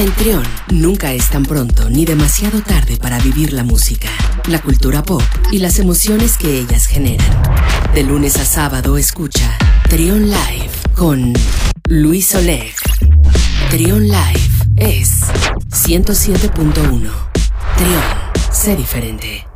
En Trión, nunca es tan pronto ni demasiado tarde para vivir la música, la cultura pop y las emociones que ellas generan. De lunes a sábado escucha Trión Live con Luis Oleg. Trión Live es 107.1. Trión, sé diferente.